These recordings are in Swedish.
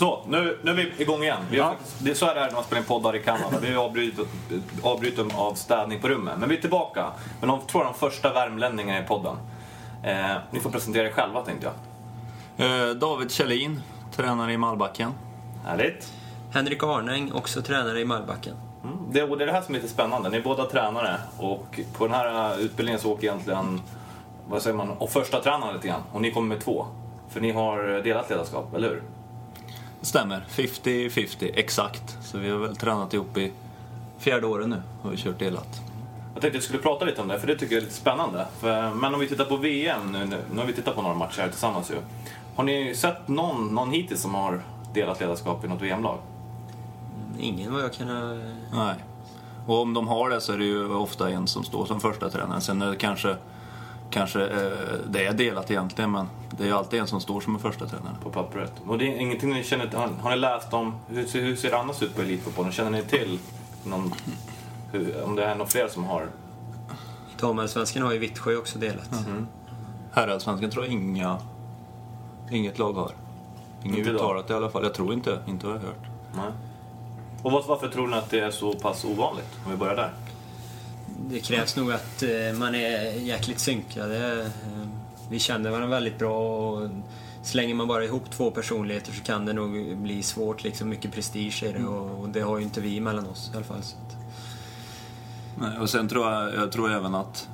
Så, nu, nu är vi igång igen. Vi har, det är så är det här när man spelar in poddar i Kanada. Vi är avbrutet, avbruten av städning på rummet. Men vi är tillbaka. Men de två av de första värmlänningarna i podden. Eh, ni får presentera er själva tänkte jag. Eh, David Kjellin, tränare i Malbacken. Härligt. Henrik Arnäng, också tränare i Malbacken. Mm. Det, och det är det här som är lite spännande. Ni är båda tränare och på den här utbildningen så åker egentligen, vad säger man, och första tränaren lite grann. Och ni kommer med två. För ni har delat ledarskap, eller hur? Stämmer, 50-50 exakt. Så vi har väl tränat ihop i fjärde året nu och vi kört delat. Jag tänkte att vi skulle prata lite om det, för det tycker jag är lite spännande. För, men om vi tittar på VM nu, nu, nu har vi tittat på några matcher här tillsammans ju. Har ni sett någon, någon hittills som har delat ledarskap i något VM-lag? Ingen vad jag kan. Nej. Och om de har det så är det ju ofta en som står som första tränare. Sen är det kanske, kanske eh, det är delat egentligen men det är ju alltid en som står som en första tränare. På pappret. Och det är ingenting ni känner har, har ni läst om, hur, ser- hur ser det annars ut på elitfotbollen? Känner ni till någon, hur, om det är några fler som har? Damallsvenskan har ju Vittsjö också delat. Herrallsvenskan tror jag inga, inget lag har. Inget uttalat i alla fall. Jag tror inte, inte vad jag har hört. Nej. Och varför tror ni att det är så pass ovanligt? Om vi börjar där. Det krävs nog att eh, man är jäkligt synkade. Vi känner varandra väldigt bra och slänger man bara ihop två personligheter så kan det nog bli svårt. Liksom mycket prestige i det och och det har ju inte vi mellan oss i alla fall. Nej, och sen tror jag, jag tror även att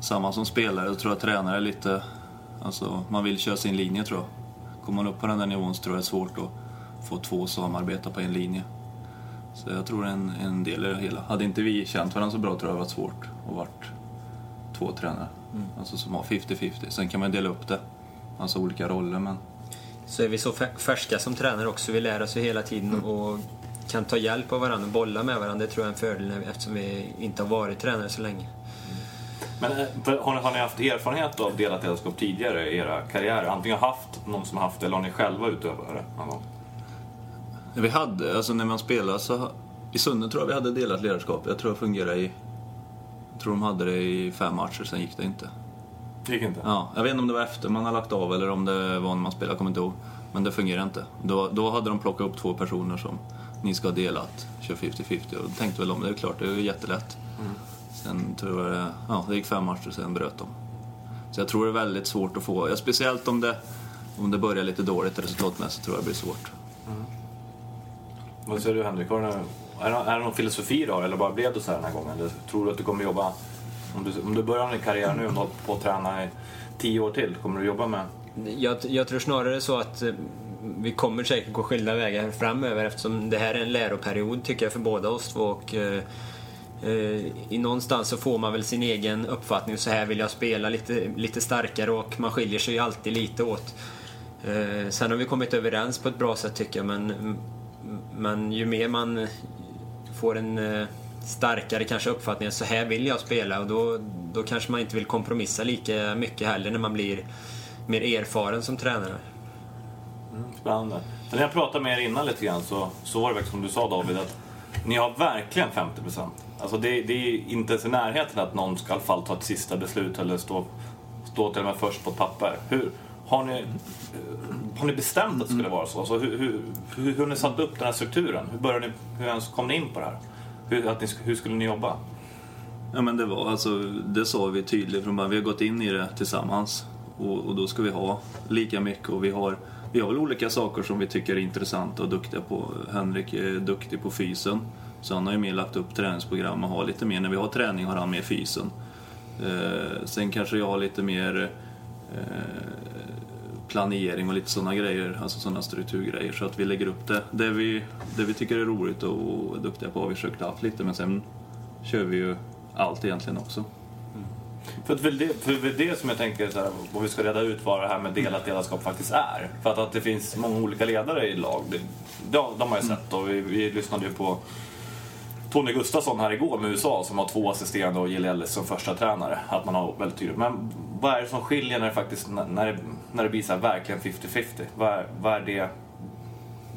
samma som spelare, jag tror att tränare är lite, alltså man vill köra sin linje tror jag. Kommer man upp på den där nivån så tror jag det är svårt att få två samarbeta på en linje. Så jag tror en, en del i det hela. Hade inte vi känt varandra så bra tror jag det varit svårt att varit två tränare. Alltså som har 50-50. Sen kan man dela upp det, alltså olika roller men så är vi så fär- färska som tränare också. Vi lär oss ju hela tiden och kan ta hjälp av varandra och bolla med varandra. Det tror jag är en fördel eftersom vi inte har varit tränare så länge. Men eh, har ni, har ni haft erfarenhet av delat ledarskap tidigare i era karriärer? Antingen haft någon som haft det eller har ni själva utövat det någon gång? Vi hade, alltså när man spelade så... I Sunne tror jag vi hade delat ledarskap. Jag tror det fungerade i... Tror de hade det i fem matcher, sen gick det inte. Gick inte? Ja, jag vet inte om det var efter man har lagt av eller om det var när man spelade, jag kommer inte ihåg. Men det fungerade inte. Då, då hade de plockat upp två personer som ni ska ha delat, kör 50-50. Och tänkte väl om det, är klart, det är ju jättelätt. Sen tror jag det, ja, det gick fem matcher, sen bröt de. Så jag tror det är väldigt svårt att få, ja, speciellt om det, om det börjar lite dåligt resultatmässigt tror jag det blir svårt. Vad säger du Henrik? Har du, är, det, är det någon filosofi du har eller bara blev det så här den här gången? Eller tror du att du kommer jobba... Om du, om du börjar din karriär nu och håller på att träna i tio år till, kommer du jobba med... Jag, jag tror snarare så att eh, vi kommer säkert gå skilda vägar framöver eftersom det här är en läroperiod tycker jag för båda oss två. Och, eh, eh, i någonstans så får man väl sin egen uppfattning. Så här vill jag spela lite, lite starkare och man skiljer sig ju alltid lite åt. Sen har vi kommit överens på ett bra sätt tycker jag men, men ju mer man får en eh, starkare kanske uppfattning att så här vill jag spela och då, då kanske man inte vill kompromissa lika mycket heller när man blir mer erfaren som tränare. Mm, spännande. Men när jag pratade med er innan lite grann så, så var det verkligen som du sa David att ni har verkligen 50 procent. Alltså det, det är inte ens i närheten att någon ska i alla fall ta ett sista beslut eller stå, stå till och med först på ett papper. Hur, har, ni, eh, har ni bestämt att det skulle vara så? Alltså, hur, hur, hur, hur har ni satt upp den här strukturen? Hur, började ni, hur ens kom ni in på det här? Hur, att ni, hur skulle ni jobba? Ja men det var alltså, det sa vi tydligt från början. Vi har gått in i det tillsammans. Och, och då ska vi ha lika mycket och vi har, vi har väl olika saker som vi tycker är intressanta och duktiga på. Henrik är duktig på fysen. Så han har ju mer lagt upp träningsprogram och har lite mer, när vi har träning har han mer fysen. Eh, sen kanske jag har lite mer eh, planering och lite sådana grejer, alltså sådana strukturgrejer. Så att vi lägger upp det. Det vi, det vi tycker är roligt och är duktiga på har vi försökt haft lite men sen kör vi ju allt egentligen också. Mm. För, att det, för det är det som jag tänker, så här, om vi ska reda ut vad det här med delat ledarskap faktiskt är. För att, att det finns många olika ledare i lag, det, de, de har ju sett och vi, vi lyssnade ju på Tony Gustafsson här igår med USA som har två assisterande och Jill Ellis som första tränare. Att man har väldigt tydligt. Men vad är det som skiljer när det faktiskt när det, när det blir så här verkligen 50-50? Vad, är- vad är det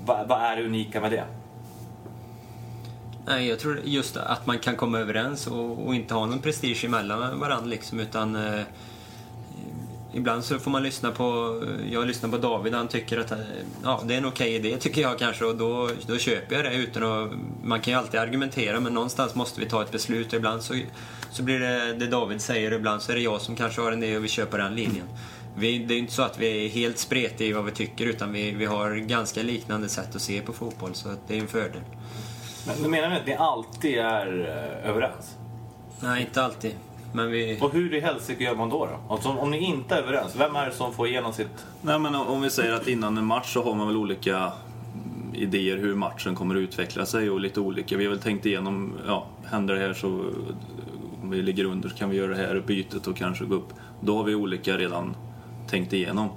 vad, vad är det unika med det? Nej, jag tror just att man kan komma överens och, och inte ha någon prestige emellan varandra liksom, utan eh, Ibland så får man lyssna på, jag lyssnar på David, han tycker att ja, det är en okej idé tycker jag kanske och då, då köper jag det utan att, man kan ju alltid argumentera men någonstans måste vi ta ett beslut och ibland så, så blir det det David säger och ibland så är det jag som kanske har en idé och vi köper den linjen. Vi, det är inte så att vi är helt spretiga i vad vi tycker utan vi, vi har ganska liknande sätt att se på fotboll så att det är en fördel. Men, men menar att ni alltid är eh, överens? Nej, inte alltid. Men vi... Och hur i helsike gör man då? då? Alltså, om ni inte är överens, vem är det som får igenom sitt... Nej men om vi säger att innan en match så har man väl olika idéer hur matchen kommer att utveckla sig och lite olika. Vi har väl tänkt igenom, ja, händer det här så om vi ligger under så kan vi göra det här bytet och kanske gå upp. Då har vi olika redan tänkt igenom.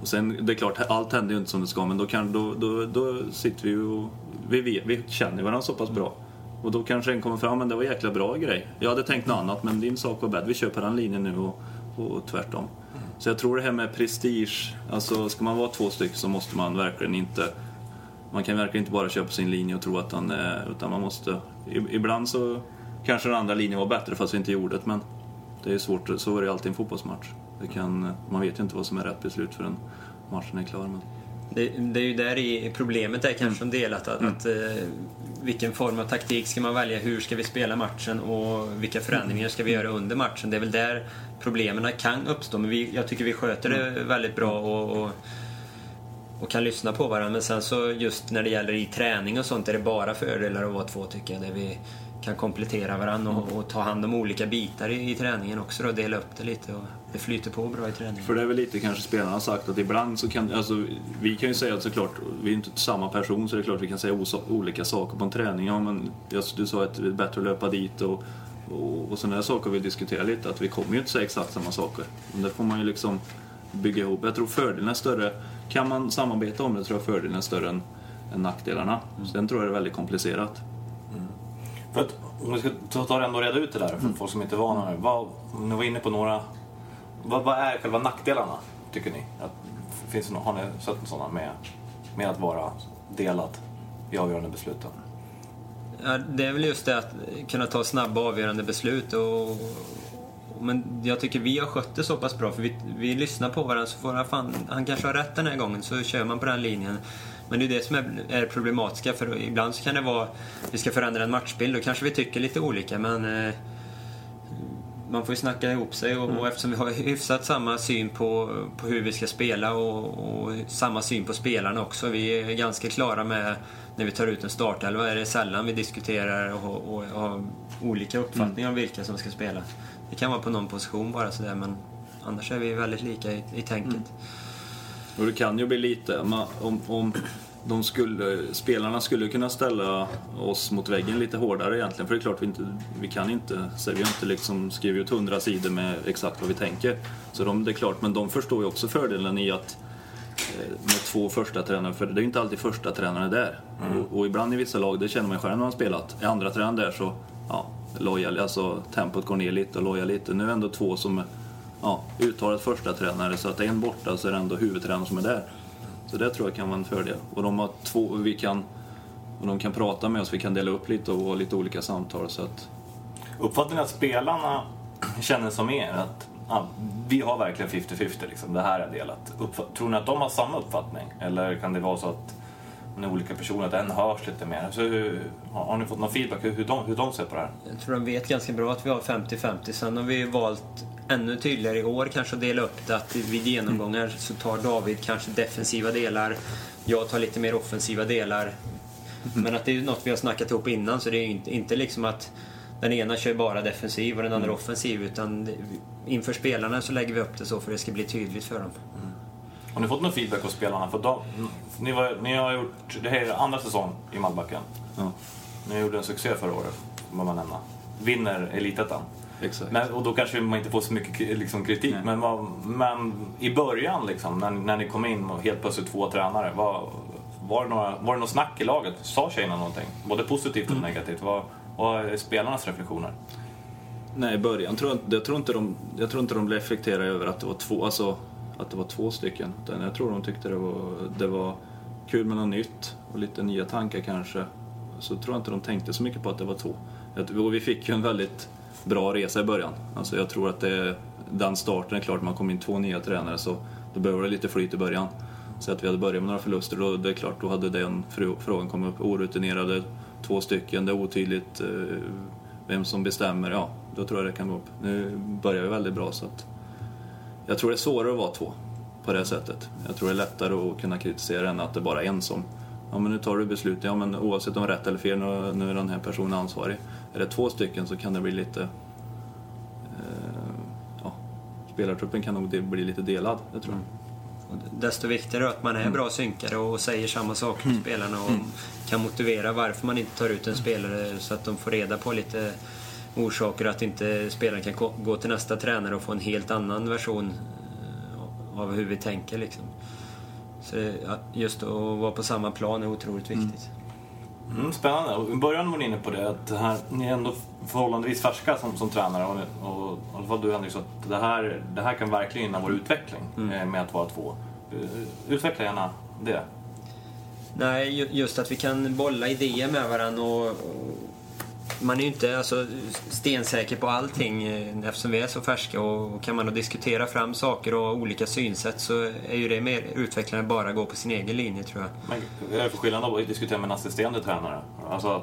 Och sen, det är klart, allt händer ju inte som det ska men då, kan, då, då, då sitter vi ju och vi, vet, vi känner varandra så pass bra. Och då kanske en kommer fram, men det var en jäkla bra grej. Jag hade tänkt något annat, men din sak var bättre. Vi kör på den linjen nu och, och tvärtom. Så jag tror det här med prestige, alltså ska man vara två stycken så måste man verkligen inte man kan verkligen inte bara köra på sin linje och tro att den är, utan man måste, ibland så kanske den andra linjen var bättre fast vi inte gjorde det, men det är svårt, så är det alltid i en fotbollsmatch. Det kan, man vet ju inte vad som är rätt beslut förrän matchen är klar. Men... Det, det är ju där i problemet är kanske en del att, att, att eh, vilken form av taktik ska man välja, hur ska vi spela matchen och vilka förändringar ska vi göra under matchen. Det är väl där problemen kan uppstå. Men vi, jag tycker vi sköter det väldigt bra och, och, och kan lyssna på varandra. Men sen så just när det gäller i träning och sånt är det bara fördelar att vara två tycker jag. Där vi kan komplettera varandra och, och ta hand om olika bitar i, i träningen också då, dela upp det lite och det flyter på bra i träningen. För det är väl lite kanske spelarna har sagt att ibland så kan, alltså vi kan ju säga att såklart, vi är inte samma person så det är klart vi kan säga olika saker på en träning. Ja, men just, du sa att det är bättre att löpa dit och, och, och sådana saker vi diskuterar lite, att vi kommer ju inte säga exakt samma saker. Men det får man ju liksom bygga ihop. Jag tror fördelen är större, kan man samarbeta om det tror jag fördelen är större än, än nackdelarna. Sen tror jag det är väldigt komplicerat. För att, om vi ska ta ta det ändå och reda ut det där för folk som inte är vana nu. Vad, ni var inne på några... Vad, vad är själva nackdelarna, tycker ni? Att, finns har ni sett sådana med, med att vara delad i avgörande besluten? Ja, det är väl just det att kunna ta snabba avgörande beslut. Och, och- men jag tycker vi har skött det så pass bra för vi, vi lyssnar på varandra så får han, fan, han kanske har rätt den här gången så kör man på den linjen. Men det är det som är, är problematiska för ibland så kan det vara vi ska förändra en matchbild då kanske vi tycker lite olika men eh, man får ju snacka ihop sig och, och eftersom vi har hyfsat samma syn på, på hur vi ska spela och, och samma syn på spelarna också. Vi är ganska klara med när vi tar ut en startelva är det sällan vi diskuterar och, och, har olika uppfattningar om vilka som ska spela. Det kan vara på någon position bara sådär men annars är vi väldigt lika i, i tänket. Och det kan ju bli lite, om, om de skulle, spelarna skulle kunna ställa oss mot väggen lite hårdare egentligen. För det är klart vi inte, vi kan inte, så vi har inte liksom skrivit ut hundra sidor med exakt vad vi tänker. Så de, det är klart, men de förstår ju också fördelen i att eh, med två första tränare, för det är ju inte alltid första tränare där. Och, och ibland i vissa lag, det känner man ju själv när man spelat, är andra tränaren där så, ja, lojal, alltså tempot går ner lite och loja lite. Nu är det ändå två som ja, uttalat första tränare så att en borta så är det ändå huvudtränaren som är där. Så det tror jag kan vara en fördel. Och de har två, vi kan, och de kan prata med oss, vi kan dela upp lite och ha lite olika samtal så att Uppfattar ni att spelarna känner som er? Att ja, vi har verkligen 50-50 liksom. Det här är delat. Uppf- tror ni att de har samma uppfattning? Eller kan det vara så att är olika personer, att en hörs lite mer? Så, hur- har, ni fått någon feedback hur, hur, de, hur de ser på det här? Jag tror de vet ganska bra att vi har 50-50. Sen har vi valt ännu tydligare i år kanske dela upp det. Att vid genomgångar så tar David kanske defensiva delar. Jag tar lite mer offensiva delar. Men att det är något vi har snackat ihop innan så det är inte, inte liksom att den ena kör bara defensiv och den andra offensiv. Utan inför spelarna så lägger vi upp det så för det ska bli tydligt för dem. Har ni fått någon feedback hos spelarna? För de, ni, var, ni har gjort, det här är andra säsong i Malbacken. Ja, Ni gjorde en succé förra året, får man nämna. Vinner Elitettan. Exakt. Men, och då kanske man inte får så mycket liksom, kritik. Nej. Men, vad, men i början, liksom, när, när ni kom in och helt plötsligt två tränare. Vad, var, det några, var det något snack i laget? Sa tjejerna någonting? Både positivt och negativt? Vad, vad är spelarnas reflektioner? Nej, i början tror jag, jag, tror inte de, jag tror inte de reflekterade över att det var två, alltså, att det var två stycken. Utan jag tror de tyckte det var, det var kul med något nytt och lite nya tankar kanske. Så tror jag inte de tänkte så mycket på att det var två. Och vi fick ju en väldigt bra resa i början. Alltså jag tror att det, den starten är klart, man kom in två nya tränare så då behöver det lite flyt i början. Så att vi hade börjat med några förluster då, det är klart, då hade den frågan kommit upp. Orutinerade, två stycken, det är otydligt eh, vem som bestämmer. Ja, då tror jag det kan gå upp. Nu börjar vi väldigt bra så att jag tror det är svårare att vara två på det sättet. Jag tror det är lättare att kunna kritisera än att det bara är en som Ja men nu tar du beslut, ja men oavsett om det är rätt eller fel, nu, nu är den här personen ansvarig. Är det två stycken så kan det bli lite... Eh, ja, spelartruppen kan nog bli lite delad, det tror jag. Och Desto viktigare att man är bra synkare och säger samma saker till spelarna och kan motivera varför man inte tar ut en spelare så att de får reda på lite orsaker att inte spelaren kan gå- till nästa tränare och få en helt annan version eh, av hur vi tänker. Liksom. Så just att vara på samma plan är otroligt viktigt. Mm, spännande. Och I början var ni inne på det att det här, ni är ändå förhållandevis färska som, som tränare. Och, och, och i alla fall du Henrik, så att det här, det här kan verkligen gynna vår utveckling eh, med att vara två. Eh, Utveckla gärna det. Nej, ju- just att vi kan bolla idéer med varandra och man är ju inte alltså, stensäker på allting eh, eftersom vi är så färska och kan man då diskutera fram saker och olika synsätt så är ju det mer utvecklande än bara gå på sin egen linje tror jag. Men vad är det för skillnad då att diskutera med en assisterande tränare? Alltså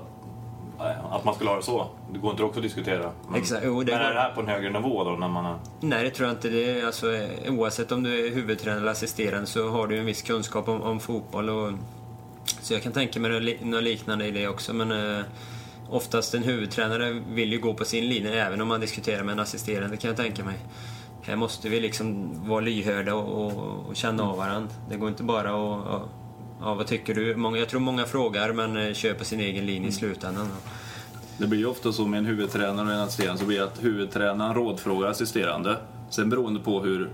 eh, att man skulle ha det så. Det går inte också att diskutera. Men, Exakt, jo, det men är går. det här på en högre nivå då när man är... Nej, det tror jag inte. Det är, alltså, eh, oavsett om du är huvudtränare eller assisterande så har du en viss kunskap om, om fotboll. Och, så jag kan tänka mig något li- något liknande i det också. Men oftast en huvudtränare vill ju gå på sin linje även om man diskuterar med en assisterande kan jag tänka mig. Här måste vi liksom vara lyhörda och, och, och känna av varandra. Det går inte bara att... Ja, vad tycker du? Många, jag tror många frågar men eh, kör på sin egen linje i slutändan. Det blir ju ofta så med en huvudtränare och en assisterande så blir det att huvudtränaren rådfrågar assisterande. Sen beroende på hur,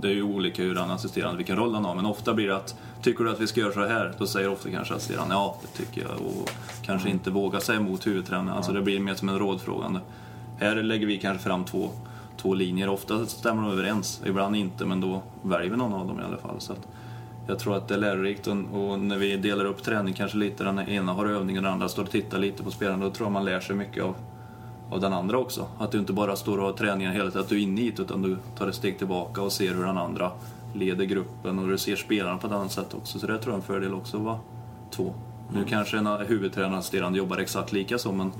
det är ju olika hur han assisterande, vilken roll han har, men ofta blir det att tycker du att vi ska göra så här? Då säger ofta kanske assisterande ja, det tycker jag och kanske inte vågar säga emot huvudtränaren. Alltså det blir mer som en rådfrågande. Här lägger vi kanske fram två, två linjer, ofta stämmer de överens, ibland inte, men då väljer vi någon av dem i alla fall. Så att, jag tror att det är lärorikt och, och när vi delar upp träning kanske lite, den ena har övning och den andra står och tittar lite på spelaren, då tror jag man lär sig mycket av, av den andra också. Att du inte bara står och har träningen hela tiden, att du är inne i det, utan du tar ett steg tillbaka och ser hur den andra leder gruppen och du ser spelarna på ett annat sätt också. Så det tror jag är en fördel också att vara två. Nu kanske en huvudtränare assisterande jobbar exakt lika så, men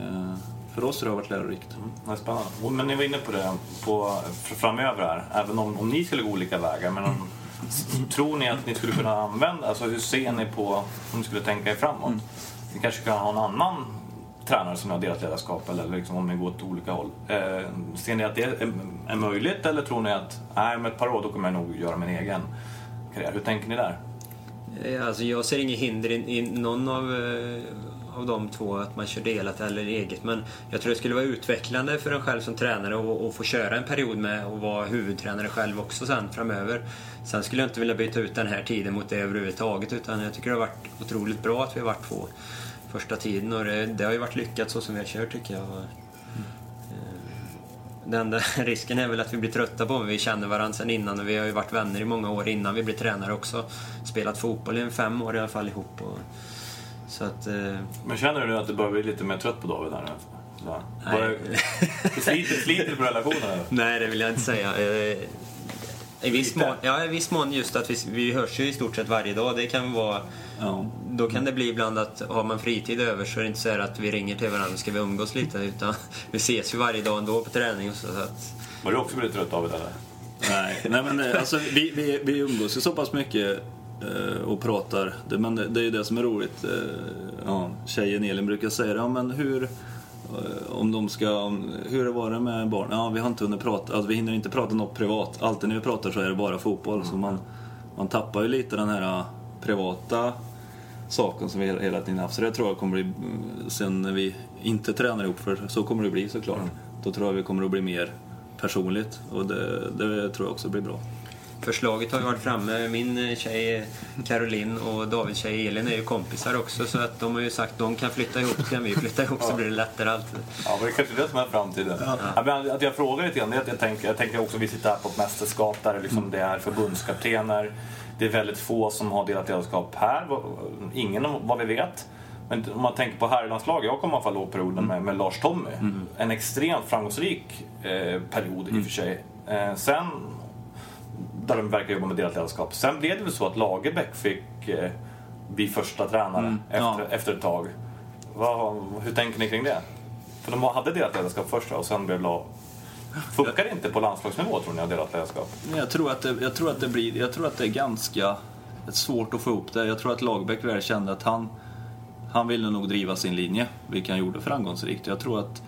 eh, för oss har det varit lärorikt. Ja, spännande. Och- Men ni var inne på det på, fr- framöver här, även om, om ni skulle gå olika vägar. Men om, tror ni att ni skulle kunna använda, alltså hur ser ni på, om ni skulle tänka er framåt? Ni kanske kan ha en annan tränare som har delat ledarskap eller liksom om ni går åt olika håll. Eh, ser ni att det är, är möjligt eller tror ni att nej, om ett par år då kommer jag nog göra min egen karriär? Hur tänker ni där? Eh, alltså jag ser inget hinder i, i någon av, eh, av de två att man kör delat eller eget. Men jag tror det skulle vara utvecklande för en själv som tränare och, och få köra en period med och vara huvudtränare själv också sen framöver. Sen skulle jag inte vilja byta ut den här tiden mot det överhuvudtaget utan jag tycker det har varit otroligt bra att vi har varit två första tiden och det, det har ju varit lyckat så som vi har kört tycker jag. Och, Den enda risken är väl att vi blir trötta på om vi känner varandra sen innan och vi har ju varit vänner i många år innan vi blev tränare också. Spelat fotboll i fem år i alla fall ihop. Och, så att, eh, Men känner du nu att du börjar bli lite mer trött på David här? Nej. Det sliter, sliter på relationen. Nej, det vill jag inte säga. Eh, I viss mån, ja, i viss mån just att vi, vi hörs ju i stort sett varje dag. Det kan vara... Ja. Då kan det bli ibland att har man fritid över så är det inte så här att vi ringer till varandra ska vi umgås lite utan vi ses ju varje dag ändå på träning och så, så att... Var du också blivit trött av det eller? Nej, nej men eh, alltså, vi, vi, vi umgås ju så pass mycket eh, och pratar. Det, men det, är ju det som är roligt. Eh, ja, tjejen Elin brukar säga. Ja, men hur, om de ska, hur var det med barn? Ja, vi har inte hunnit prata. Alltså, vi hinner inte prata något privat. Alltid när vi pratar så är det bara fotboll. Så man, man tappar ju lite den här privata saken som vi hela- tiden haft. Så det tror jag kommer bli, mm, sen när vi inte tränar ihop, för så kommer det bli såklart. Då tror jag vi kommer att bli mer personligt och det, det tror jag också blir bra. Förslaget har ju varit framme. Min tjej Caroline och Davids tjej Elin är ju kompisar också så att de har ju sagt att de kan flytta ihop så kan vi flytta ihop så blir det lättare alltid. Ja, men det är kanske är det som är framtiden. Ja. men att jag frågar lite grann, det är att jag tänker, jag tänker också, vi sitter här på ett mästerskap där liksom det är förbundskaptener. Det är väldigt få som har delat ledarskap här, ingen vad vi vet. Men om man tänker på herrlandslaget, jag kommer i alla fall ihåg perioden med, med Lars Tommy. En extremt framgångsrik eh, period i och för sig. Eh, sen, där de verkar jobba med delat ledarskap. Sen blev det väl så att Lagerbäck fick eh, bli första tränare ja. efter, efter ett tag. Vad, hur tänker ni kring det? För de hade delat ledarskap först och sen blev. Funkar det inte på landslagsnivå tror ni att delat ledarskap? Jag tror, att det, jag, tror att det blir, jag tror att det är ganska svårt att få ihop det. Jag tror att Lagerbäck väl kände att han, han ville nog driva sin linje, vilket han gjorde framgångsrikt. Jag tror att,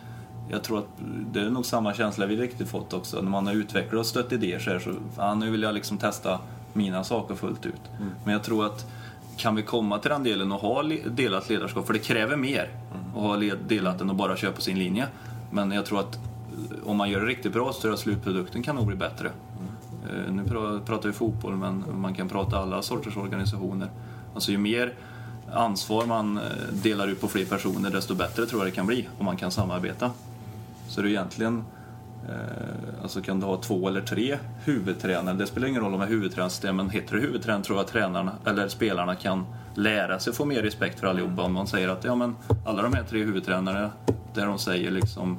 jag tror att det är nog samma känsla vi riktigt fått också. När man har utvecklat och stött idéer så, här, så fan, nu vill jag liksom testa mina saker fullt ut. Men jag tror att kan vi komma till den delen och ha delat ledarskap, för det kräver mer att ha delat än att bara köra på sin linje. Men jag tror att om man gör det riktigt bra så tror jag slutprodukten kan nog bli bättre. Eh, nu pratar vi fotboll men man kan prata alla sorters organisationer. Alltså ju mer ansvar man eh, delar ut på fler personer desto bättre tror jag det kan bli om man kan samarbeta. Så det är egentligen, eh, alltså kan du ha två eller tre huvudtränare, det spelar ingen roll om det är huvudtränarsystem, men heter det huvudtränare tror jag att tränarna, eller spelarna kan lära sig få mer respekt för allihopa om man säger att ja men alla de här tre huvudtränarna, det de säger liksom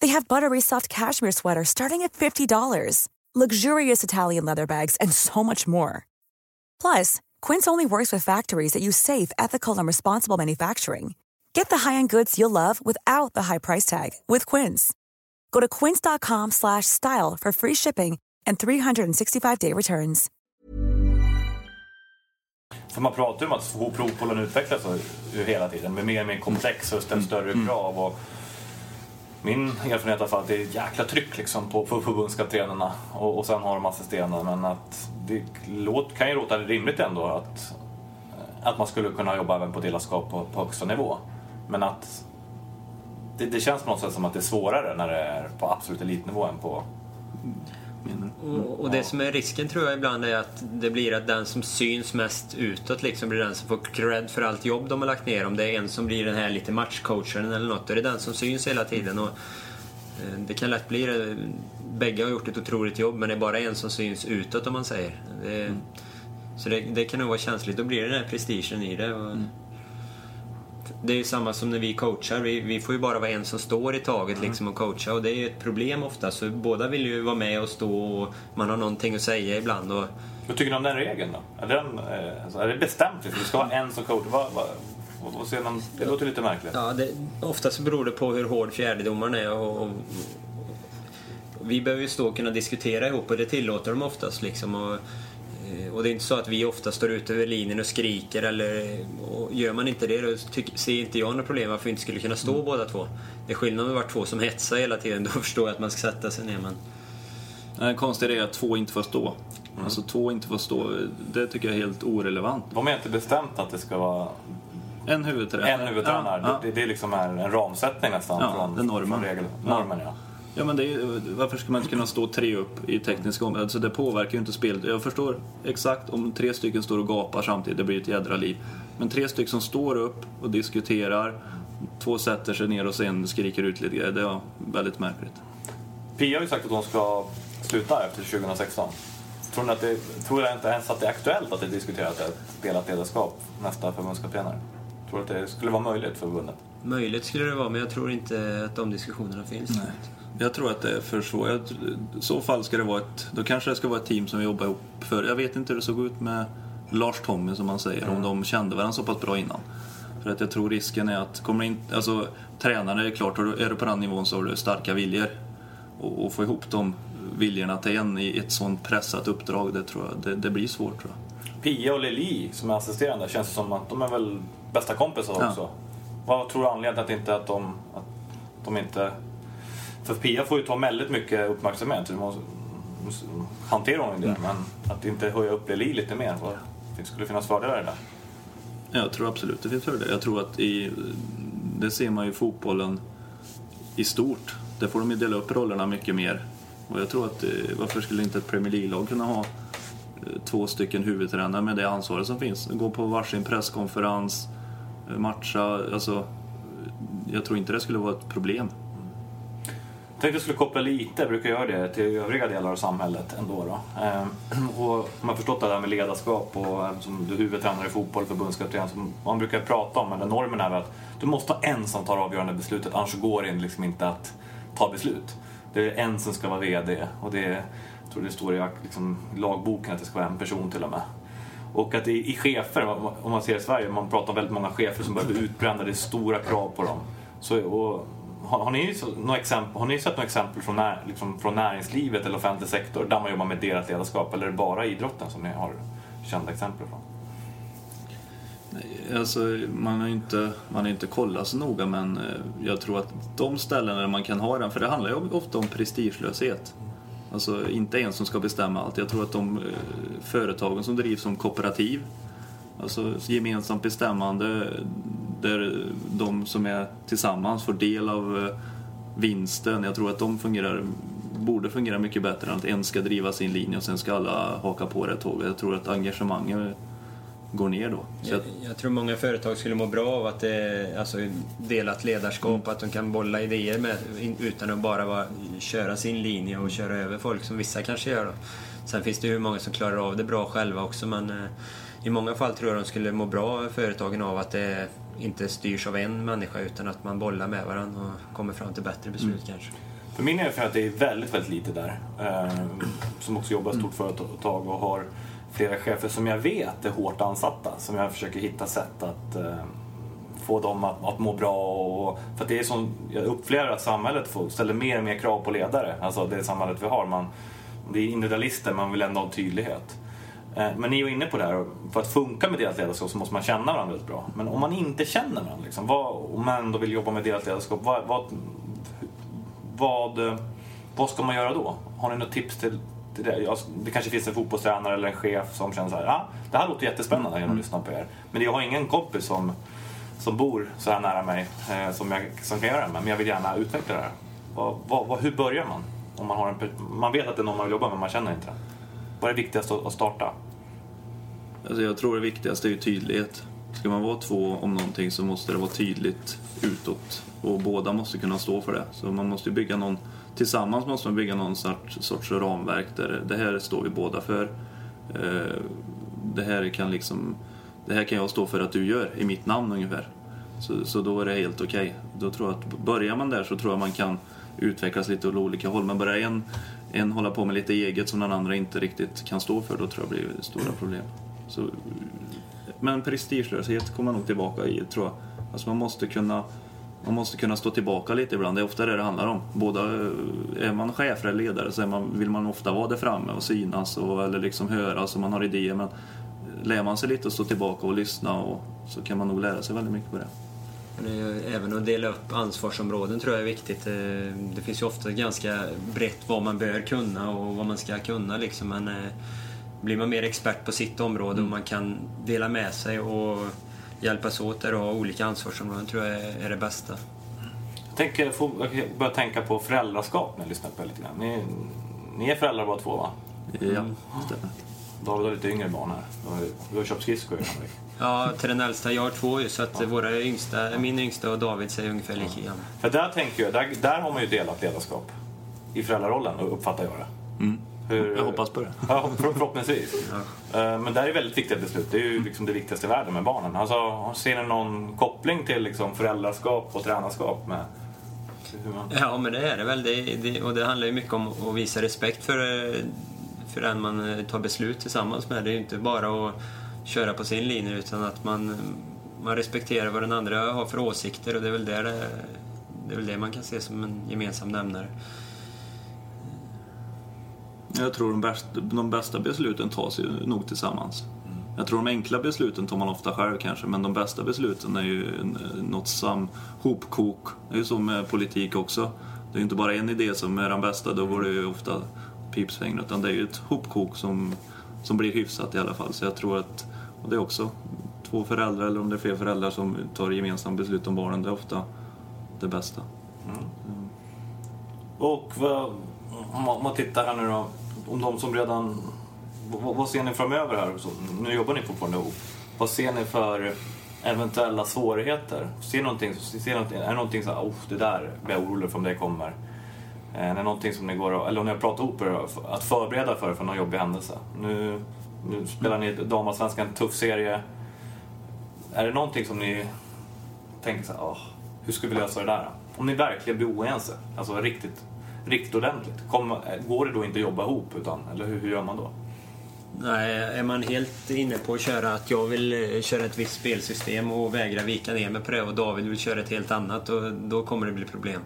They have buttery soft cashmere sweaters starting at $50, luxurious Italian leather bags, and so much more. Plus, Quince only works with factories that use safe, ethical, and responsible manufacturing. Get the high-end goods you'll love without the high price tag with Quince. Go to quince.com slash style for free shipping and 365-day returns. För man pratar ju om att fotbollen utvecklas ju hela tiden med mer och mer komplex och ställer större mm. krav. Och min erfarenhet är i alla fall att det är ett jäkla tryck liksom på, på förbundskaptenerna och, och sen har de assisterande. Men att det låt, kan ju låta rimligt ändå att, att man skulle kunna jobba även på delaskap på, på högsta nivå. Men att det, det känns på något sätt som att det är svårare när det är på absolut elitnivå än på och, och det som är risken tror jag ibland är att det blir att den som syns mest utåt liksom blir den som får cred för allt jobb de har lagt ner. Om det är en som blir den här lite matchcoacharen eller något, då är det den som syns hela tiden. Och, eh, det kan lätt bli det. Bägge har gjort ett otroligt jobb men det är bara en som syns utåt om man säger. Det, Så det, det kan nog vara känsligt. Då blir det den här prestigen i det. Och, det är ju samma som när vi coachar. Vi, vi får ju bara vara en som står i taget Mm. liksom och coacha och det är ju ett problem ofta. Så båda vill ju vara med och stå och man har någonting att säga ibland. Och, Vad tycker ni om den regeln då? Är, den, eh, alltså, är det bestämt? Liksom? Det ska vara en som coach? Vad, vad, vad, vad ser man? Det låter lite märkligt. ja, det, oftast beror det på hur hård fjärdedomaren är och, och, vi behöver ju stå och kunna diskutera ihop och det tillåter de oftast. Liksom, och, och det är inte så att vi ofta står ute över linjen och skriker eller och gör man inte det då tycker, ser inte jag något problem varför vi inte skulle kunna stå båda två. Det är skillnad om det var två som hetsar hela tiden, då förstår jag att man ska sätta sig ner. Men... Det konstiga är att två inte får stå. Alltså två inte får stå, det tycker jag är helt orelevant. De har inte bestämt att det ska vara En huvudtränare. en huvudtränare. Ja, ja. Det, det liksom är en ramsättning nästan Ja, från, det är normen. från regel, normen. Ja. Ja, men det är, ju- varför ska man inte kunna stå tre upp i tekniska områden? Alltså det påverkar ju inte spelet. Jag förstår exakt om tre stycken står och gapar samtidigt, det blir ett jädra liv. Men tre stycken som står upp och diskuterar, två sätter sig ner och sen skriker ut lite grejer. Det är väldigt märkligt. Pia har ju sagt att hon ska sluta efter 2016. Tror ni att det, tror jag inte ens att det är aktuellt att det diskuteras ett delat ledarskap nästa förbundskaptenare? Tror du att det skulle vara möjligt för förbundet? Möjligt skulle det vara, men jag tror inte att de diskussionerna finns. Jag tror att det är för svårt. Jag I så fall ska det vara ett, då kanske det ska vara ett team som vi jobbar ihop för. Jag vet inte hur det såg ut med Lars Tommy som man säger, om de kände varandra så pass bra innan. För att jag tror risken är att, kommer in, alltså tränare är klart, är du på den nivån så har du starka viljor. Och, och få ihop de viljorna till en i ett sånt pressat uppdrag, det tror jag, det, det blir svårt tror jag. Pia och Lili som är assisterande känns det som att de är väl bästa kompisar Ja. också. Vad tror du anledningen till att, inte att, de, att de inte... För Pia får ju ta väldigt mycket uppmärksamhet. så Du måste, hantera honom det. Men att inte höja upp Lili lite mer. Vad, det skulle finnas fördelar i det. Jag tror absolut det finns fördelar. Jag tror att i, det ser man ju i fotbollen i stort. Där får de ju dela upp rollerna mycket mer. Och jag tror att eh, varför skulle inte ett Premier League-lag kunna ha eh, två stycken huvudtränare med det ansvaret som finns? Gå på varsin presskonferens, eh, matcha, alltså jag tror inte det skulle vara ett problem. Jag tänkte jag skulle koppla lite, jag brukar göra det, till övriga delar av samhället ändå. Då. Ehm, och om jag har förstått det där med ledarskap och ehm, som du är huvudtränare i fotboll, förbundskapten, som man brukar prata om, eller normen är att du måste ha en som tar avgörande beslutet, annars går det liksom inte att ta beslut. Det är en som ska vara VD och det är, jag tror det står i liksom, lagboken att det ska vara en person till och med. Och att i, i chefer, om man ser i Sverige, man pratar om väldigt många chefer som börjar bli utbrända, det är stora krav på dem. Så, och, har, har, ni, så- några exempel, har ni sett några exempel från, när, liksom, från näringslivet eller offentlig sektor där man jobbar med delat ledarskap? Eller är det bara idrotten som ni har kända exempel från? Alltså, man har ju inte, man har inte kollat så noga men eh, jag tror att de ställen där man kan ha den, för det handlar ju ofta om prestigelöshet. Alltså inte en som ska bestämma allt. Jag tror att de eh, företagen som drivs som kooperativ, alltså gemensamt bestämmande där de som är tillsammans får del av eh, vinsten. Jag tror att de fungerar, borde fungera mycket bättre än att en ska driva sin linje och sen ska alla haka på det tåget. Jag tror att engagemanget går ner då. Jag, jag, tror många företag skulle må bra av att det är alltså, delat ledarskap, att de kan bolla idéer med, utan att bara vara, köra sin linje och köra över folk som vissa kanske gör. Då. Sen finns det ju många som klarar av det bra själva också men eh, i många fall tror jag de skulle må bra, företagen, av att det inte styrs av en människa utan att man bollar med varandra och kommer fram till bättre beslut kanske. För min erfarenhet är att det är väldigt, väldigt lite där. Eh, som också jobbar i stort företag och har flera chefer som jag vet är hårt ansatta. Som jag försöker hitta sätt att eh, få dem att, att må bra. Och, för det är som, jag upplever att samhället får, ställer mer och mer krav på ledare. Alltså det samhället vi har. Man, det är individualister, man vill ändå ha tydlighet. Eh, Men ni var inne på det här, för att funka med delat ledarskap så måste man känna varandra väldigt bra. Men om man inte känner varandra, liksom, vad, om man ändå vill jobba med delat ledarskap, vad, vad, vad, vad ska man göra då? Har ni något tips till, till det? Jag, det kanske finns en fotbollstränare eller en chef som känner så här, ah, det här låter jättespännande genom att lyssna på er. Men jag har ingen kompis som, som bor så här nära mig eh, som, jag, som kan göra det med, men jag vill gärna utveckla det här. Vad, vad, hur börjar man? Om man, har en, man vet att det är någon man vill jobba med, men man känner inte det. Vad är det viktigaste att starta? Alltså jag tror det viktigaste är ju tydlighet. Ska man vara två om någonting så måste det vara tydligt utåt. Och båda måste kunna stå för det. Så man måste bygga någon, tillsammans måste man bygga någon sorts, sorts ramverk där det här står vi båda för. Eh, det här kan liksom, det här kan jag stå för att du gör i mitt namn ungefär. Så, så då är det helt okej. Då tror jag att börjar man där så tror jag man kan utvecklas lite åt olika håll. Men börjar en, en hålla på med lite eget som den andra inte riktigt kan stå för, då tror jag det blir stora problem. Så, men prestigelöshet kommer man nog tillbaka i, tror jag. Alltså man måste kunna man måste kunna stå tillbaka lite ibland. Det är ofta det det handlar om. Båda, eh, är man chef eller ledare så man, vill man ofta vara där framme och synas och, eller liksom höras och man har idéer. Men eh, lär man sig lite att stå tillbaka och lyssna och, så kan man nog lära sig väldigt mycket på det. Även att dela upp ansvarsområden tror jag är viktigt. Eh, det finns ju ofta ganska brett vad man bör kunna och vad man ska kunna. Liksom. Men eh, blir man mer expert på sitt område och mm. man kan dela med sig och hjälpas åt där och ha olika ansvarsområden tror jag är det bästa. Jag, tänker, jag börjar tänka på föräldraskap när jag lyssnar på er lite grann. Ni, ni är föräldrar båda två va? Ja, mm. stämmer. David har lite yngre barn här. Du har köpt skridskor Ja, till den äldsta. Jag har två ju, så att ja. våra yngsta, min yngsta och Davids är ungefär lika gamla. För där tänker jag, där, där har man ju delat ledarskap. I föräldrarollen, uppfattar jag det. Mm. Hur, jag hoppas på det. Ja, förhoppningsvis. Ja. Eh, men det här är väldigt viktiga beslut. Det är ju liksom det viktigaste i världen med barnen. Alltså, ser ni någon koppling till liksom föräldraskap och tränarskap? Med man... Ja, men det är det väl. Det, det, och det handlar ju mycket om att visa respekt för, för den man tar beslut tillsammans med. Det är ju inte bara att köra på sin linje utan att man, man respekterar vad den andra har för åsikter och det är väl det, det, är väl det man kan se som en gemensam nämnare. Jag tror de bästa, de bästa besluten tas ju nog tillsammans. Jag tror de enkla besluten tar man ofta själv kanske, men de bästa besluten är ju något sam hopkok. Det är ju så med politik också. Det är ju inte bara en idé som är den bästa, då går det ju ofta pipsväng, utan det är ju ett hopkok som, som blir hyfsat i alla fall. Så jag tror att, och det är också två föräldrar eller om det är fler föräldrar som tar gemensamma beslut om barnen, det är ofta det bästa. Mm. Mm. Och vad, om man tittar här nu då, om de som redan... Vad, vad ser ni framöver här? Så, nu jobbar ni fortfarande ihop. Vad ser ni för eventuella svårigheter? Ser någonting, ser någonting, är det någonting så här, oh, det där blir jag orolig för om det kommer? Eh, är det någonting som ni går, eller om ni har pratat ihop er att förbereda för, för någon jobbig händelse? Nu, nu spelar ni damallsvenskan, en tuff serie. Är det någonting som ni tänker så här, oh, hur ska vi lösa det där? Om ni verkligen blir oense, alltså riktigt riktigt ordentligt? Kom, går det då inte att jobba ihop? Utan, eller hur, hur gör man då? Nej, är man helt inne på att köra att jag vill eh, köra ett visst spelsystem och vägra vika ner mig på det och David vill köra ett helt annat, då, då kommer det bli problem.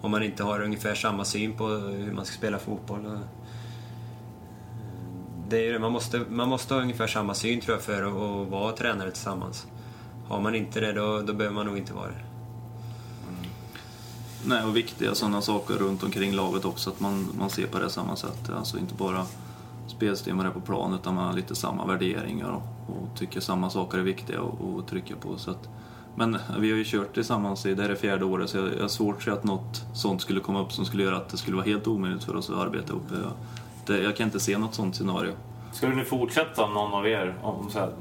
Om man inte har ungefär samma syn på hur man ska spela fotboll. Det är det, man, måste, man måste ha ungefär samma syn tror jag för att vara tränare tillsammans. Har man inte det, då, då behöver man nog inte vara det. Nej, och viktiga sådana saker runt omkring laget också, att man, man ser på det samma sätt. Alltså inte bara spelsystemet på plan utan man har lite samma värderingar och, och tycker samma saker är viktiga att trycka på. Så att, men vi har ju kört tillsammans i det här är fjärde året så jag, jag har svårt att se att något sånt skulle komma upp som skulle göra att det skulle vara helt omöjligt för oss att arbeta ihop. Jag, det, jag kan inte se något sånt scenario. Skulle ni fortsätta, någon av er, om så här,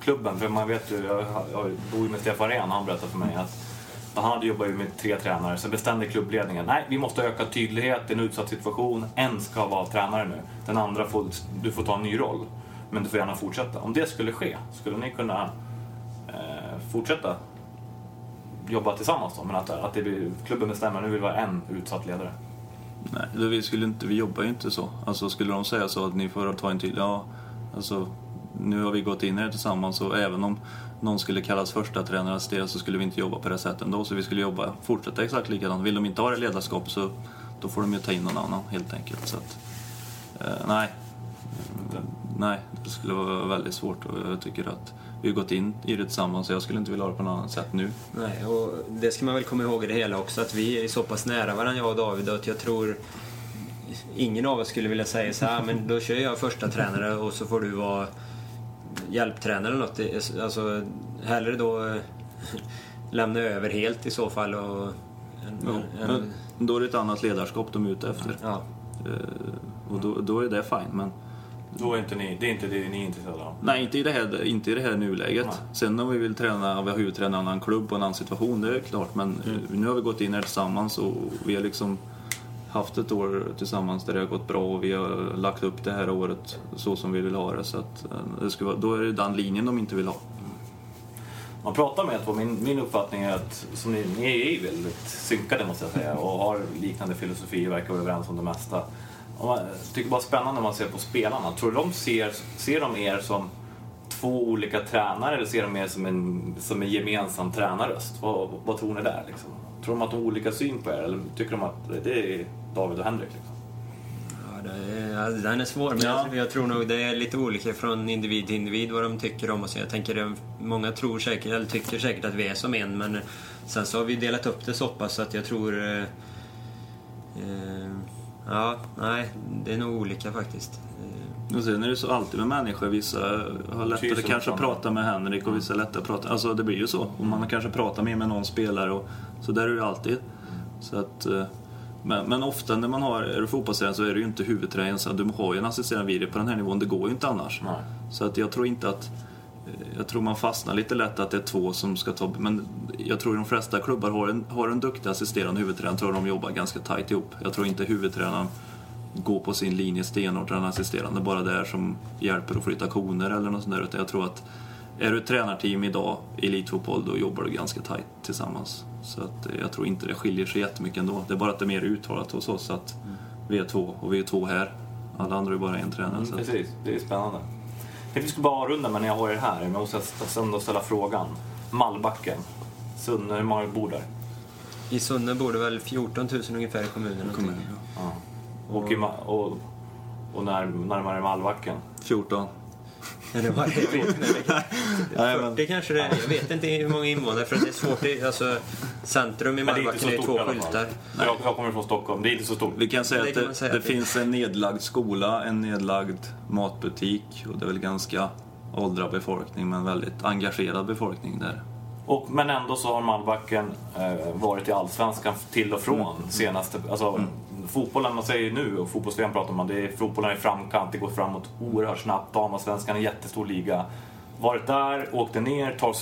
klubben? För man vet ju, jag, jag bor ju med Stefan Rehn, han berättade för mig att han hade jobbat med tre tränare, så bestämde klubbledningen nej, vi måste öka tydlighet i en utsatt situation. En ska vara tränare nu, den andra får, du får ta en ny roll. Men du får gärna fortsätta. Om det skulle ske, skulle ni kunna eh, fortsätta jobba tillsammans då? Men att, att det blir, klubben bestämmer, nu vill vara en utsatt ledare. Nej, vi, skulle inte, vi jobbar ju inte så. Alltså, skulle de säga så att ni får ta en tydlig... Ja, alltså, nu har vi gått in här tillsammans och även om någon skulle kallas första tränare assisterad så skulle vi inte jobba på det sättet ändå. Så vi skulle jobba, fortsätta exakt likadant. Vill de inte ha det ledarskapet så då får de ju ta in någon annan helt enkelt. Så att, eh, nej. nej, det skulle vara väldigt svårt och jag tycker att vi har gått in i det tillsammans så jag skulle inte vilja ha det på något annat sätt nu. Nej, och det ska man väl komma ihåg i det hela också att vi är så pass nära varandra jag och David att jag tror ingen av oss skulle vilja säga så här, ah, men då kör jag första tränare och så får du vara hjälptränare eller något. Alltså, hellre då eh, lämna över helt i så fall. Och en, ja, en, då är det ett annat ledarskap de är ute efter. Ja. Uh, och då, då, är det fine. Men, då är inte ni, det är inte det ni är intresserade av? Nej, inte i det här, inte i det här nuläget. Nej. Sen om vi vill träna, vi har huvudtränat en annan klubb och en annan situation, det är klart. Men mm. nu har vi gått in här tillsammans och vi har liksom haft ett år tillsammans där det har gått bra och vi har lagt upp det här året så som vi vill ha det. Så att eh, det ska vara, då är det den linjen de inte vill ha. man pratar med två, min, min uppfattning är att som ni, ni är ju väldigt synkade måste jag säga och har liknande filosofi och verkar vara överens om det mesta. Och man, jag tycker bara spännande när man ser på spelarna. Tror du de ser, ser de er som två olika tränare eller ser de er som en, som en gemensam tränarröst? Vad, vad tror ni där? Liksom? Tror de att de har olika syn på er eller tycker de att det är David och Henrik? Liksom? Ja, det är, den är svår, men Ja. jag, jag tror nog det är lite olika från individ till individ vad de tycker om oss. Jag tänker, det- många tror säkert, eller tycker säkert att vi är som en, men sen så har vi delat upp det så pass att jag tror... Eh, eh, ja, nej, det är nog olika faktiskt. Och sen är det så alltid med människor. Vissa har lättare Precis kanske att prata med Henrik och vissa lättare att prata... Alltså det blir ju så. Och man kanske pratar mer med någon spelare och så där är det alltid. Så att, eh, men, men ofta när man har, är du fotbollstränare så är du ju inte huvudtränaren så du har ju en assisterande video på den här nivån. Det går ju inte annars. Nej. Så att jag tror inte att... eh, Jag tror man fastnar lite lätt att det är två som ska ta... Men jag tror de flesta klubbar har en, har en duktig assisterande huvudtränare. tror de jobbar ganska tajt ihop. Jag tror inte huvudtränaren går på sin linje stenhårt den assisterande bara där som hjälper att flytta koner eller något sånt där. Utan jag tror att är du ett tränarteam idag i elitfotboll då jobbar du ganska tajt tillsammans. Så att eh, jag tror inte det skiljer sig jättemycket ändå. Det är bara att det är mer uttalat hos oss att vi är två och vi är två här. Alla andra är bara en tränare. Mm, så att, precis, det är spännande. Jag tänkte vi skulle bara avrunda men när jag har er här. Men jag måste ändå ställa frågan. Mallbacken. Sunne, hur många bor där? I Sunne bor det väl 14 000 ungefär i kommunen. kommun, ja. Och, i, Ma- och, och när, närmare Mallbacken? 14. Eller vad det är. Nej, men- 40 kanske det är. Jag vet inte hur många invånare för det är svårt. Det- Alltså, centrum i det är Malbacken är två skyltar. Jag, jag kommer från Stockholm, det är inte så stort. Vi kan säga Det att det, säga det det- finns en nedlagd skola, en nedlagd matbutik och det är väl ganska åldrad befolkning men väldigt engagerad befolkning där. Och, men ändå så har Mallbacken eh, varit i Allsvenskan till och från senaste... Alltså, Fotbollen, man säger nu, och fotbolls pratar man, det är fotbollen i framkant, det går framåt oerhört snabbt. Damallsvenskan är en jättestor liga. Varit där, åkte ner, tar,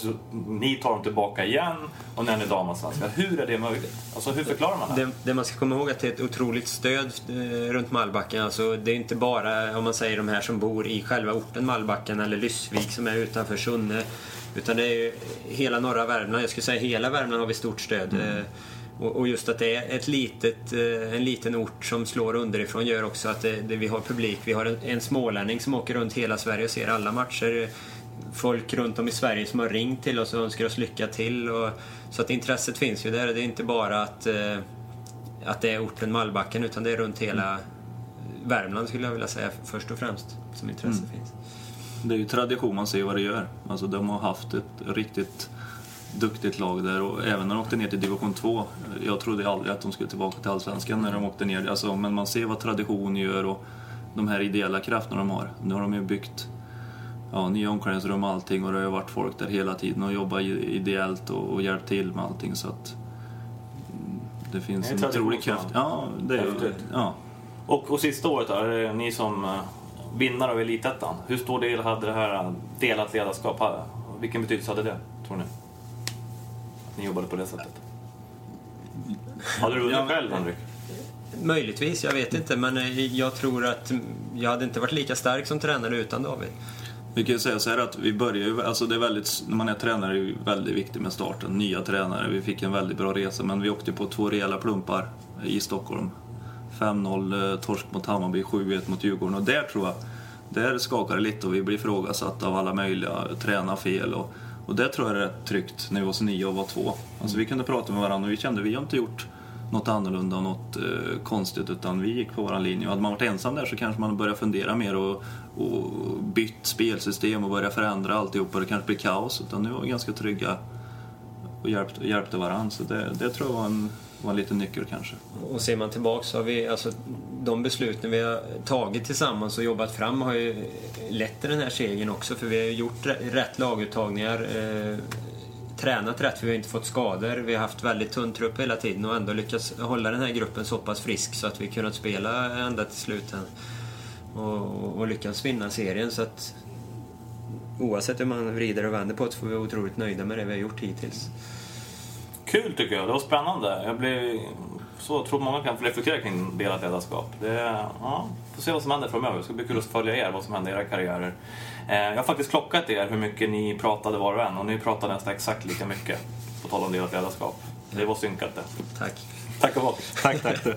ni tar dem tillbaka igen och nu är ni damallsvenskan. Hur är det möjligt? Alltså hur förklarar man det? Det, det man ska komma ihåg är att det är ett otroligt stöd eh, runt Malbacken. Alltså, det är inte bara om man säger de här som bor i själva orten Malbacken eller Lyssvik som är utanför Sunne. Utan det är ju hela norra Värmland. Jag skulle säga hela Värmland har vi stort stöd. Eh, Och, just att det är ett litet, eh, en liten ort som slår underifrån gör också att det, det, vi har publik. Vi har en, en smålänning som åker runt hela Sverige och ser alla matcher. Folk runt om i Sverige som har ringt till oss och önskar oss lycka till. Och, så att intresset finns ju där. Det är inte bara att, eh, att det är orten Malbacken utan det är runt hela Värmland skulle jag vilja säga först och främst som intresse finns. Det är ju tradition, man ser vad det gör. Alltså de har haft ett riktigt duktigt lag där och även när de åkte ner till division 2. Jag trodde aldrig att de skulle tillbaka till Allsvenskan när de åkte ner. Alltså, men man ser vad tradition gör och de här ideella krafterna de har. Nu har de ju byggt ja, nya omklädningsrum och allting och det har ju varit folk där hela tiden och jobbat ideellt och, och hjälpt till med allting så att mm, det finns en otrolig kraft. Ja, det är ja. Och, och sista året då, är det ni som eh, vinnare av Elitettan. Hur stor del hade det här eh, delat ledarskap? Vilken betydelse hade det, tror ni? Ni jobbade på det sättet. Hade du vunnit Ja, men- själv, Henrik? Möjligtvis, jag vet inte. Men eh, jag tror att jag hade inte varit lika stark som tränare utan David. Vi kan ju säga så här att vi börjar ju, alltså det är väldigt, när man är tränare är det väldigt viktigt med starten. Nya tränare, vi fick en väldigt bra resa men vi åkte på två rejäla plumpar i Stockholm. 5-0 eh, torsk mot Hammarby, 7-1 mot Djurgården och där tror jag, där skakar det lite och vi blir ifrågasatta av alla möjliga, träna fel och, och det tror jag är rätt tryggt när vi var så nio och var två. Alltså vi kunde prata med varandra och vi kände vi har inte gjort något annorlunda och något eh, konstigt utan vi gick på våran linje. Och hade man varit ensam där så kanske man började fundera mer och, och bytt spelsystem och börjat förändra alltihop och det kanske blir kaos. Utan nu var vi ganska trygga och hjälpte, hjälpte varandra. Så det, det tror jag var en, var en liten nyckel kanske. Och ser man tillbaka så har vi, alltså de besluten vi har tagit tillsammans och jobbat fram har ju lett till den här segern också för vi har ju gjort rätt laguttagningar, eh, tränat rätt för vi har inte fått skador. Vi har haft väldigt tunn trupp hela tiden och ändå lyckats hålla den här gruppen så pass frisk så att vi kunnat spela ända till slutet och, och lyckats vinna serien. Så att oavsett hur man vrider och vänder på det så får vi vara otroligt nöjda med det vi har gjort hittills. Kul tycker jag, det var spännande. Jag blev så tror många kan reflektera kring delat ledarskap. Det, ja, får se vad som händer framöver. Det ska bli kul att följa er, vad som händer i era karriärer. Eh, jag har faktiskt klockat er hur mycket ni pratade var och en och ni pratade nästan exakt lika mycket. På tal om delat ledarskap. Det var synkat det. Tack. Tack och bock. Tack, tack